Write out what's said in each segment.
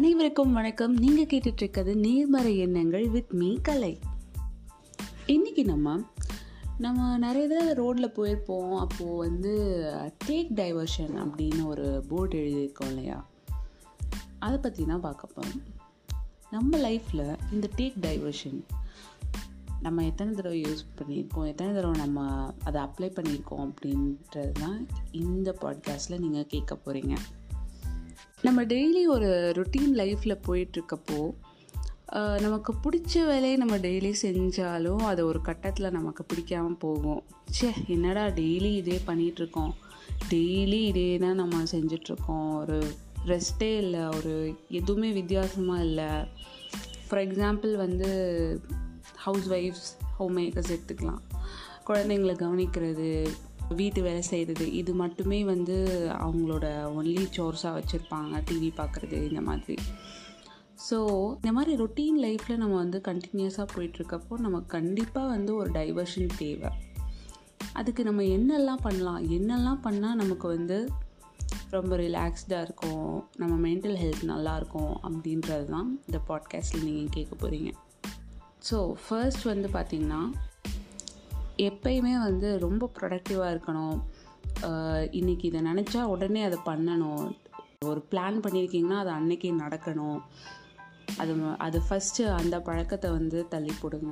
அனைவருக்கும் வணக்கம். நீங்கள் கேட்டுட்டு இருக்கிறது நேர்மறை எண்ணங்கள் வித் மீ கலை. இன்றைக்கி நம்ம நம்ம நிறைய தடவை ரோட்டில் போயிருப்போம். அப்போது வந்து டேக் டைவர்ஷன் அப்படின்னு ஒரு போர்டு எழுதியிருக்கோம் இல்லையா? அதை பற்றி தான் பார்க்க போகிறோம் நம்ம லைஃப்பில் இந்த டேக் டைவர்ஷன் நம்ம எத்தனை தடவை யூஸ் பண்ணியிருக்கோம்? எத்தனை தடவை நம்ம அதை அப்ளை பண்ணியிருக்கோம் அப்படின்றது தான் இந்த பாட்காஸ்ட்டில் நீங்கள் கேட்க போகிறீங்க நம்ம டெய்லி ஒரு ருட்டீன் லைஃப்பில் போயிட்டுருக்கப்போ நமக்கு பிடிச்ச வேலையை நம்ம டெய்லி செஞ்சாலும் அது ஒரு கட்டத்தில் நமக்கு பிடிக்காமல் போகும். சே என்னடா டெய்லி இதே பண்ணிகிட்ருக்கோம் டெய்லி இதே தான் நம்ம செஞ்சிட்ருக்கோம் ஒரு ரெஸ்ட்டே இல்லை ஒரு எதுவுமே வித்தியாசமாக இல்லை. ஃபார் எக்ஸாம்பிள் வந்து ஹவுஸ் ஒய்ஃப்ஸ் ஹோம் மேக்கர்ஸ் எடுத்துக்கலாம். குழந்தைங்களை கவனிக்கிறது வீட்டு வேலை செய்கிறது இது மட்டுமே வந்து அவங்களோட ஒன்லி சோர்ஸாக வச்சுருப்பாங்க டிவி பார்க்குறது இந்த மாதிரி. ஸோ இந்த மாதிரி ரொட்டீன் லைஃப்பில் நம்ம வந்து கண்டினியூஸாக போயிட்டுருக்கப்போ நமக்கு கண்டிப்பாக வந்து ஒரு டைவர்ஷன் தேவை. அதுக்கு நம்ம என்னெல்லாம் பண்ணலாம்? என்னெல்லாம் பண்ணால் நமக்கு வந்து ரொம்ப ரிலாக்ஸ்டாக இருக்கும்? நம்ம மென்டல் ஹெல்த் நல்லாயிருக்கும் அப்படின்றது தான் இந்த பாட்காஸ்ட்டில் நீங்கள் கேட்க போகிறீங்க ஸோ ஃபர்ஸ்ட் வந்து பார்த்திங்கன்னா எப்பயுமே வந்து ரொம்ப ப்ரொடக்டிவாக இருக்கணும். இன்றைக்கி இதை நினச்சா உடனே அதை பண்ணணும். ஒரு பிளான் பண்ணியிருக்கீங்கன்னா அது அன்னைக்கு நடக்கணும். அது அது ஃபஸ்ட்டு அந்த பழக்கத்தை வந்து தள்ளி போடுங்க.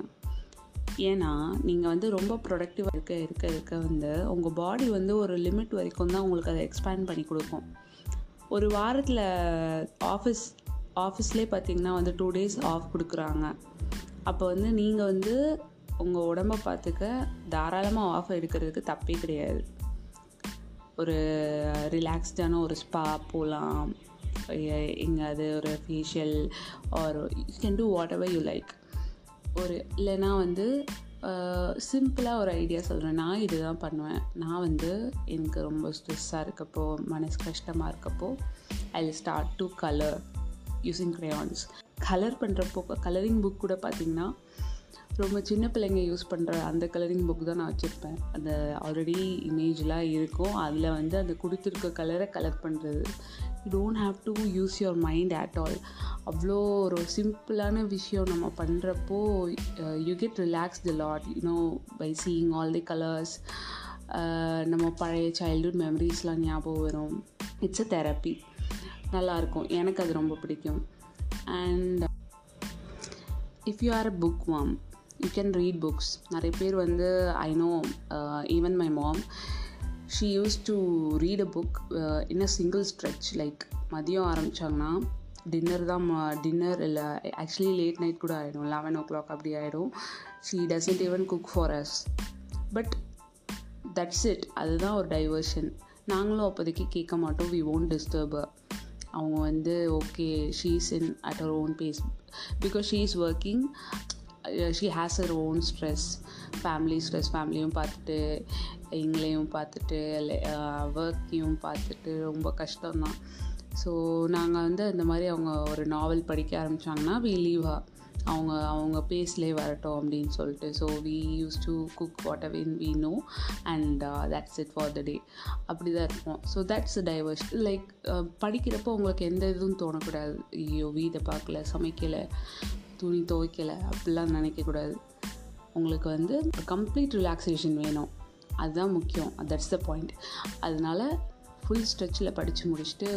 ஏன்னா நீங்கள் வந்து ரொம்ப ப்ரொடக்டிவாக இருக்க இருக்க இருக்க வந்து உங்கள் பாடி வந்து ஒரு லிமிட் வரைக்கும் தான் உங்களுக்கு அதை எக்ஸ்பேண்ட் பண்ணி கொடுக்கும். ஒரு வாரத்தில் ஆஃபீஸ் ஆஃபீஸ்லேயே பார்த்தீங்கன்னா வந்து டூ டேஸ் ஆஃப் கொடுக்குறாங்க. அப்போ வந்து நீங்கள் வந்து உங்கள் உடம்பை பார்த்துக்க தாராளமாக ஆஃபர் எடுக்கிறதுக்கு தப்பே கிடையாது. ஒரு ரிலாக்ஸ்டான ஒரு ஸ்பா போகலாம் எங்கேயாவது ஒரு facial or you can do whatever you like ஒரு இல்லைன்னா வந்து சிம்பிளாக ஒரு ஐடியா சொல்கிறேன் நான் இது தான் பண்ணுவேன். நான் வந்து எனக்கு ரொம்ப ஸ்ட்ரெஸ்ஸாக இருக்கப்போ மனசு கஷ்டமாக இருக்கப்போ I start to colour using crayons colour பண்ணுறப்போ கலரிங் புக் கூட பார்த்திங்கன்னா ரொம்ப சின்ன பிள்ளைங்க யூஸ் பண்ணுற அந்த கலரிங் புக் தான் நான் வச்சுருப்பேன். அந்த ஆல்ரெடி இமேஜ்லாம் இருக்கும். அதில் வந்து அந்த கொடுத்துருக்க கலரை கலர் பண்ணுறது you don't have to use your mind at all அவ்வளோ ஒரு சிம்பிளான விஷயம் நம்ம பண்ணுறப்போ you get relax the lot you know by seeing all the colours நம்ம பழைய சைல்டுஹுட் மெமரிஸ்லாம் ஞாபகம் வரும். இட்ஸ் அ தெரப்பி நல்லாயிருக்கும். எனக்கு அது ரொம்ப பிடிக்கும். And if you are a bookworm you can read books நிறைய பேர் வந்து I know even my mom she used to read a book in a single stretch like மதியம் ஆரம்பித்தாங்கன்னா டின்னர் தான் டின்னர் இல்லை ஆக்சுவலி லேட் நைட் கூட ஆகிடும் eleven o'clock அப்படி ஆகிடும் she doesn't even cook for us but that's it அதுதான் ஒரு டைவர்ஷன் நாங்களும் அப்போதைக்கு கேட்க மாட்டோம். வி ஓன்ட் டிஸ்டர்ப் அவங்க வந்து okay she's in at her own pace because she is working she has her own stress family stress ஃபேமிலியும் பார்த்துட்டு எங்களையும் பார்த்துட்டு ஒர்க்கையும் uh, பார்த்துட்டு ரொம்ப கஷ்டம்தான். ஸோ நாங்கள் வந்து இந்த மாதிரி அவங்க ஒரு நாவல் படிக்க ஆரம்பித்தாங்கன்னா வி லீவா அவங்க அவங்க பேஸ்லேயே வரட்டும் அப்படின்னு சொல்லிட்டு. So we use to cook whatever we know and that's it for the day அப்படி தான் இருக்கும் ஸோ தட்ஸ் டைவர்ஸ் லைக் படிக்கிறப்போ உங்களுக்கு எந்த இதுவும் தோணக்கூடாது. ஐயோ வீதை பார்க்கல சமைக்கலை. துணி துவைக்கலை அப்படிலாம் நினைக்கக்கூடாது உங்களுக்கு வந்து கம்ப்ளீட் ரிலாக்ஸேஷன் வேணும். அதுதான் முக்கியம். தட்ஸ் த பாயிண்ட் அதனால் ஃபுல் ஸ்ட்ரெச்சில் படித்து முடிச்சுட்டு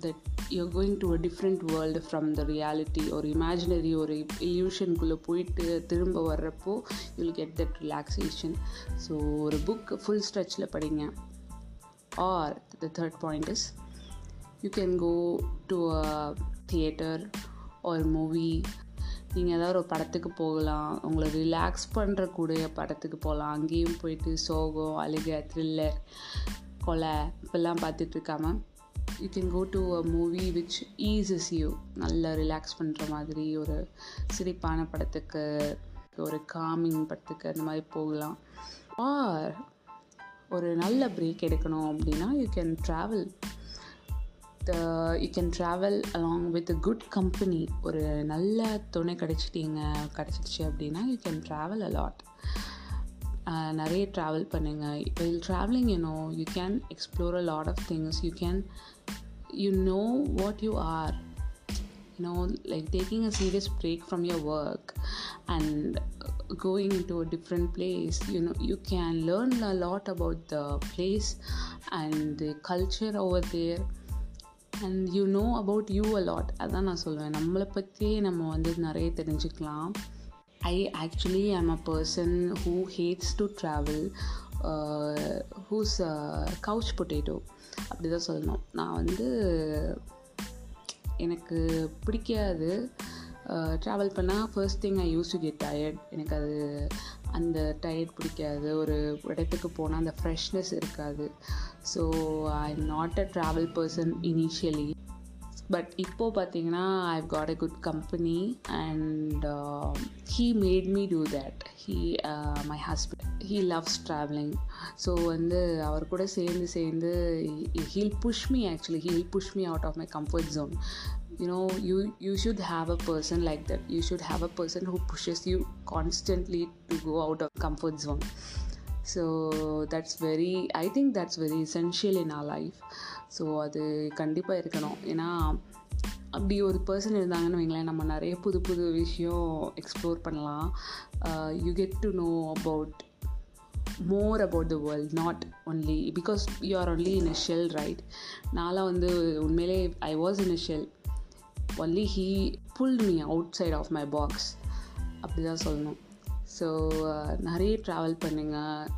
that you're going to a different world from the reality ஒரு இமேஜினரி ஒரு இல்யூஷனுக்குள்ளே போயிட்டு திரும்ப வர்றப்போ you'll get that relaxation so ஒரு புக் ஃபுல் ஸ்ட்ரெச்சில் படிங்க. Or the third point is you can go to a theatre ஒரு மூவி நீங்கள் ஏதாவது ஒரு படத்துக்கு போகலாம் உங்களை ரிலாக்ஸ் பண்ணுறக்கூடிய படத்துக்கு போகலாம். அங்கேயும் போயிட்டு சோகம் அழுக த்ரில்லர் கொலை இப்பெல்லாம் பார்த்துட்ருக்காம you can go to a movie which eases you நல்லா ரிலாக்ஸ் பண்ணுற மாதிரி ஒரு சிரிப்பான படத்துக்கு ஒரு காமிங் படத்துக்கு அந்த மாதிரி போகலாம். ஆர் ஒரு நல்ல பிரேக் எடுக்கணும் அப்படின்னா you can travel you can travel along with good company ஒரு நல்ல துணை கிடச்சிட்டிங்க கிடச்சிருச்சு அப்படின்னா யூ கேன் ட்ராவல் அலாட் நிறைய ட்ராவல் பண்ணுங்கள் well travelling you know you can explore a lot of things you can you know what you are you know like taking a serious break from your work and going into a different place you know you can learn a lot about the place and the culture over there And you know about you a lot அதான் நான் சொல்லுவேன் நம்மளை பற்றியே நம்ம வந்து நிறைய தெரிஞ்சுக்கலாம். I actually I'm a person who hates to travel who's couch potato அப்படி தான் சொல்லணும். நான் வந்து எனக்கு பிடிக்காது ட்ராவல் பண்ணால் first thing I use to get tired எனக்கு அது அந்த டயர்ட் பிடிக்காது. ஒரு இடத்துக்கு போனால் அந்த ஃப்ரெஷ்னஸ் இருக்காது. So I am not a travel person initially but இப்போது பார்த்தீங்கன்னா I've got a good company and he made me do that he my husband he loves travelling so வந்து அவர் கூட சேர்ந்து சேர்ந்து he'll push me actually he'll push me out of my comfort zone you know you you should have a person like that you should have a person who pushes you constantly to go out of comfort zone so that's very I think that's very very in our life so அது கண்டிப்பாக இருக்கணும். ஏன்னா அப்படி ஒரு person இருந்தாங்கன்னு வைங்களேன் நம்ம நிறைய புது புது விஷயம் எக்ஸ்ப்ளோர் பண்ணலாம். You get to know about more about the world not only because you are only in a shell right நான்லாம் வந்து உண்மையிலே I was in a shell only he pulled me outside of my box அப்படி தான் சொல்லணும் so uh, நிறைய travel பண்ணுங்கள்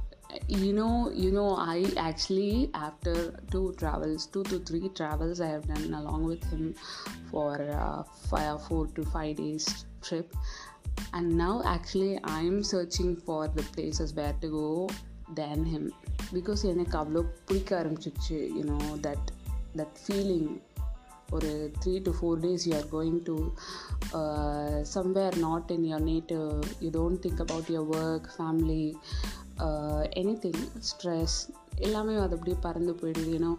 you know you know i actually after two travels two to three travels i have done along with him for uh, five four to five days trip and now actually i'm searching for the places where to go than him because எனக்கு அவ்வளோ பிடிக்க ஆரம்பிச்சிச்சு you know that that feeling ஒரு three to four days you are going to somewhere not in your native you don't think about your work family Anything stress எல்லாமே அது அப்படியே பறந்து போயிடுது ஏன்னா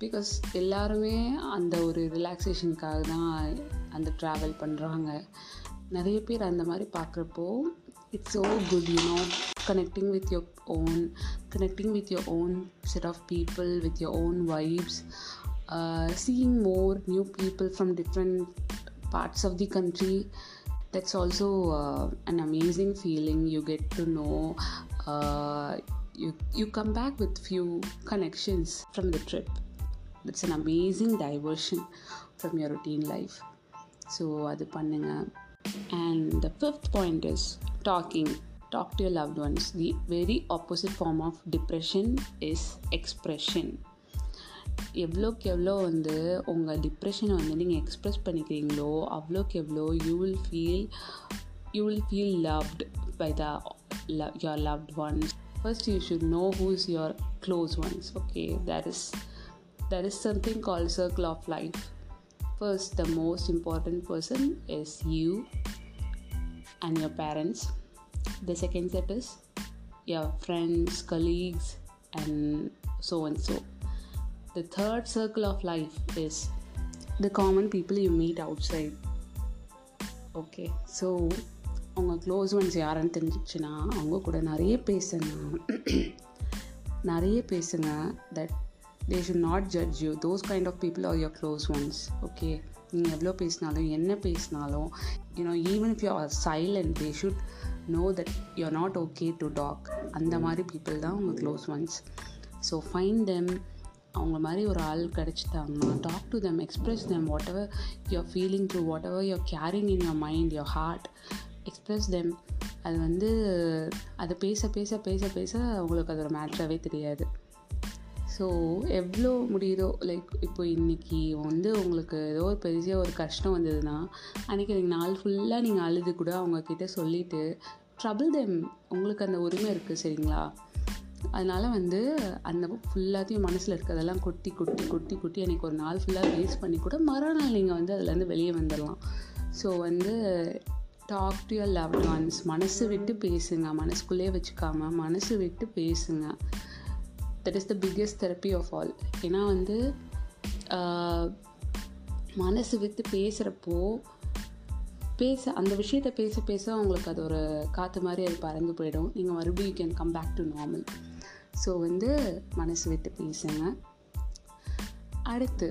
பிகாஸ் எல்லாருமே அந்த ஒரு ரிலாக்ஸேஷனுக்காக தான் அந்த ட்ராவல் பண்ணுறாங்க நிறைய பேர் அந்த மாதிரி பார்க்குறப்போ it's so good you know connecting with your own connecting with your own set of people with your own vibes seeing more new people from different parts of the country that's also an amazing feeling you get to know uh, you you come back with few connections from the trip that's an amazing diversion from your routine life so adu pannunga and the fifth point is talking talk to your loved ones the very opposite form of depression is expression எவ்வளோக்கு எவ்வளோ வந்து உங்கள் டிப்ரெஷனை வந்து நீங்கள் express பண்ணிக்கிறீங்களோ அவ்வளோக்கு எவ்வளோ you will feel you will feel loved by the lo- your loved ones. First you should know who's your close ones okay? That is there is something called circle of life. First the most important person is you and your parents. The second step is your friends colleagues and so and so. The third circle of life is the common people you meet outside okay? So அவங்க close ones யாருன்னு தெரிஞ்சிச்சுன்னா அவங்க கூட நிறைய பேசுங்க. நிறைய பேசுங்க. That they should not judge you those kind of people are your close ones okay நீங்கள் எவ்வளோ பேசினாலும் என்ன பேசினாலும் you know even if you are silent they should know that you are not okay to talk அந்த மாதிரி people தான் உங்கள் close ones so fine them அவங்க மாதிரி ஒரு ஆள் கிடச்சிட்டாங்கன்னா talk to them express them what ever your feeling through what ever your carrying in your mind your heart express them அது வந்து அதை பேச பேச பேச பேச அவங்களுக்கு அதோட மேட்ராகவே தெரியாது. ஸோ எவ்வளோ முடியுதோ லைக் இப்போ இன்றைக்கி வந்து உங்களுக்கு ஏதோ ஒரு பெரிய ஒரு கஷ்டம் வந்ததுன்னா அன்றைக்கி நீங்கள் நாள் ஃபுல்லாக நீங்கள் அழுது கூட அவங்கக்கிட்ட சொல்லிவிட்டு ட்ரபிள் தெம் உங்களுக்கு அந்த உரிமை இருக்குது சரிங்களா? அதனால் வந்து அந்த ஃபுல்லாத்தையும் மனசில் இருக்கிறதெல்லாம் கொட்டி கொட்டி கொட்டி கொட்டி அன்றைக்கி ஒரு நாள் ஃபுல்லாக வேஸ்ட் பண்ணி கூட மறுநாள் நீங்கள் வந்து அதுலேருந்து வெளியே வந்துடலாம் ஸோ வந்து talk to your loved ones மனசு விட்டு பேசுங்க. மனசுக்குள்ளேயே வச்சுக்காமல் மனசு விட்டு பேசுங்க. That is the biggest therapy of all ஏன்னா வந்து மனசு விட்டு பேசுகிறப்போ பேச அந்த விஷயத்தை பேச பேச உங்களுக்கு அது ஒரு காற்று மாதிரி அது பறந்து போயிடும். நீங்கள் மறுபடியும் you can come back to normal so வந்து மனசு விட்டு பேசுங்க. அடுத்து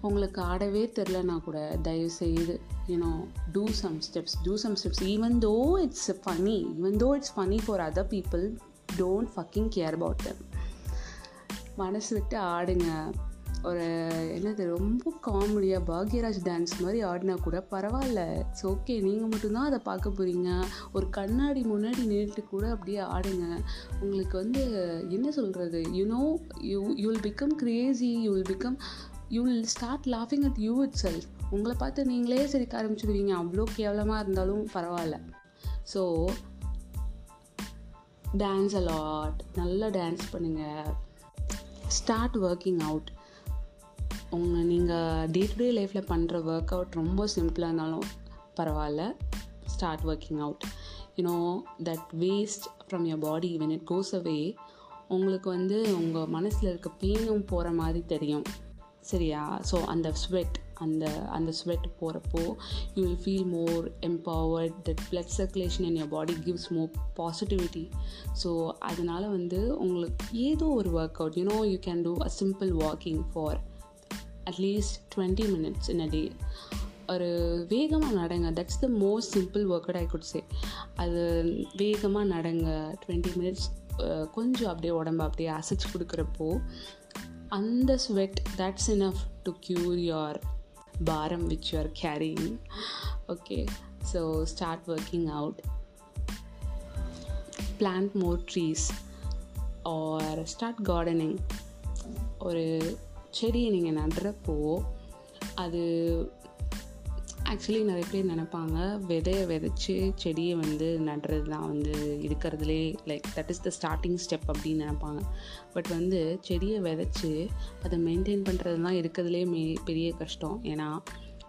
உங்களுக்கு ஆடவே தெரிலனா கூட தயவு செய்து you know do some steps do some steps even though it's funny even though it's funny for other people don't fucking care about them மனசு விட்டு ஆடுங்க. ஒரு என்னது ரொம்ப காமெடியாக பாக்யராஜ் டான்ஸ் மாதிரி ஆடினா கூட பரவாயில்ல. இட்ஸ் ஓகே நீங்கள் மட்டும்தான் அதை பார்க்க போகிறீங்க ஒரு கண்ணாடி முன்னாடி நின்றுட்டு கூட அப்படியே ஆடுங்க. உங்களுக்கு வந்து என்ன சொல்கிறது you know you you will become crazy you will become you will start லாஃபிங் at you itself உங்களை பார்த்து நீங்களே சிரிக்க ஆரம்பிச்சிடுவீங்க அவ்வளோ கேவலமாக இருந்தாலும் பரவாயில்ல. ஸோ டான்ஸ் அலாட் நல்லா டான்ஸ் பண்ணுங்கள் ஸ்டார்ட் ஒர்க்கிங் அவுட் உங்கள் நீங்கள் டே டு டே லைஃப்பில் பண்ணுற ஒர்க் அவுட் ரொம்ப சிம்பிளாக இருந்தாலும் பரவாயில்ல. Start working out you know that waste from your body when it goes away உங்களுக்கு வந்து உங்கள் மனசில் இருக்க பெயினும் போகிற மாதிரி தெரியும். சரியா? ஸோ அந்த ஸ்வெட் அந்த அந்த ஸ்வெட் போகிறப்போ you will feel more empowered that blood circulation in your body gives more positivity so அதனால் வந்து உங்களுக்கு ஏதோ ஒரு work out you know you can do a simple walking for at least twenty minutes in a day ஒரு வேகமாக நடங்க. That's the most simple work out I could say அது வேகமாக நடங்க. டுவெண்ட்டி மினிட்ஸ் கொஞ்சம் அப்படியே உடம்பு அப்படியே அசைச்சு கொடுக்குறப்போ அந்த sweat that's enough to cure your பாரம் which you are carrying okay so start working out plant more trees or start gardening ஒரு செடியை நீங்கள் நடுறப்போ அது ஆக்சுவலி நிறைய பேர் நினைப்பாங்க விதையை விதைச்சி செடியை வந்து நடுறது தான் வந்து இருக்கிறதுலே like that is the starting step அப்படின்னு நினைப்பாங்க. பட் வந்து செடியை விதைச்சி அதை மெயின்டைன் பண்ணுறது தான் இருக்கிறதுலே மே பெரிய கஷ்டம். ஏன்னா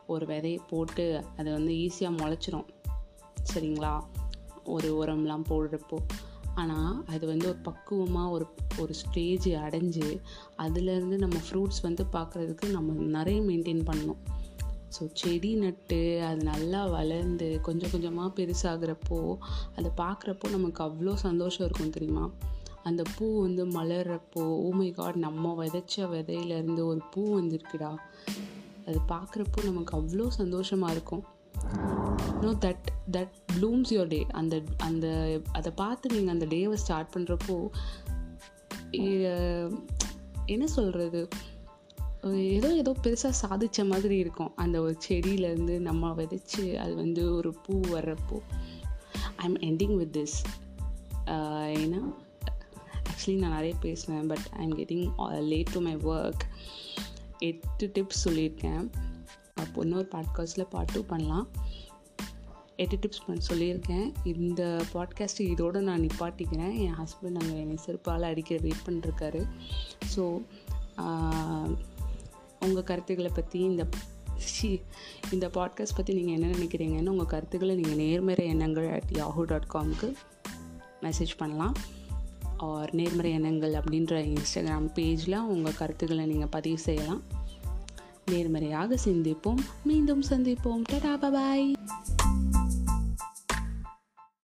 ஒரு விதையை போட்டு அதை வந்து ஈஸியாக முளைச்சிரும். சரிங்களா? ஒரு உரம்லாம் போடுறப்போ. ஆனால் அது வந்து ஒரு பக்குவமாக ஒரு ஒரு ஸ்டேஜ் அடைஞ்சு அதுலேருந்து நம்ம ஃப்ரூட்ஸ் வந்து பார்க்குறதுக்கு நம்ம நிறைய மெயின்டைன் பண்ணணும். ஸோ செடி நட்டு அது நல்லா வளர்ந்து கொஞ்சம் கொஞ்சமாக பெருசாகிறப்போ அதை பார்க்குறப்போ நமக்கு அவ்வளோ சந்தோஷம் இருக்கும் தெரியுமா? அந்த பூ வந்து மலர்றப்போ oh ஓமை காட் நம்ம விதைச்ச விதையிலேருந்து ஒரு பூ வந்திருக்குடா. அது பார்க்குறப்போ நமக்கு அவ்வளோ சந்தோஷமாக இருக்கும். Know that that blooms your day அந்த அந்த அதை பார்த்து நீங்கள் அந்த டேவை ஸ்டார்ட் பண்ணுறப்போ என்ன சொல்கிறது ஏதோ ஏதோ பெருசாக சாதித்த மாதிரி இருக்கும். அந்த ஒரு செடியிலேருந்து நம்ம விதைச்சி அது வந்து ஒரு பூ வர்றப்போ. I am ending with this ஏன்னா ஆக்சுவலி நான் நிறைய பேசுவேன் but I am getting late to my work எட்டு டிப்ஸ் சொல்லியிருக்கேன். அப்போ இன்னொரு பாட்காஸ்ட்டில் பார்ட் டூ பண்ணலாம். எட்டு டிப்ஸ் பண்ண சொல்லியிருக்கேன். இந்த பாட்காஸ்ட்டு இதோடு நான் நிப்பாட்டிக்கிறேன். என் ஹஸ்பண்ட் அங்கே என்னை செருப்பால் அடிக்க வெயிட் பண்ணிருக்காரு. ஸோ உங்கள் கருத்துக்களை பற்றி இந்த ஷி இந்த பாட்காஸ்ட் பற்றி நீங்கள் என்ன நினைக்கிறீங்கன்னு உங்கள் கருத்துக்களை நீங்கள் நேர்மறை எண்ணங்கள் அட் யாஹூ டாட் காம்க்கு மெசேஜ் பண்ணலாம். ஆர் நேர்மறை எண்ணங்கள் அப்படின்ற இன்ஸ்டாகிராம் பேஜில் உங்கள் கருத்துக்களை நீங்கள் பதிவு செய்யலாம். நேர்மறையாக சிந்திப்போம். மீண்டும் சந்திப்போம். டடா பாய்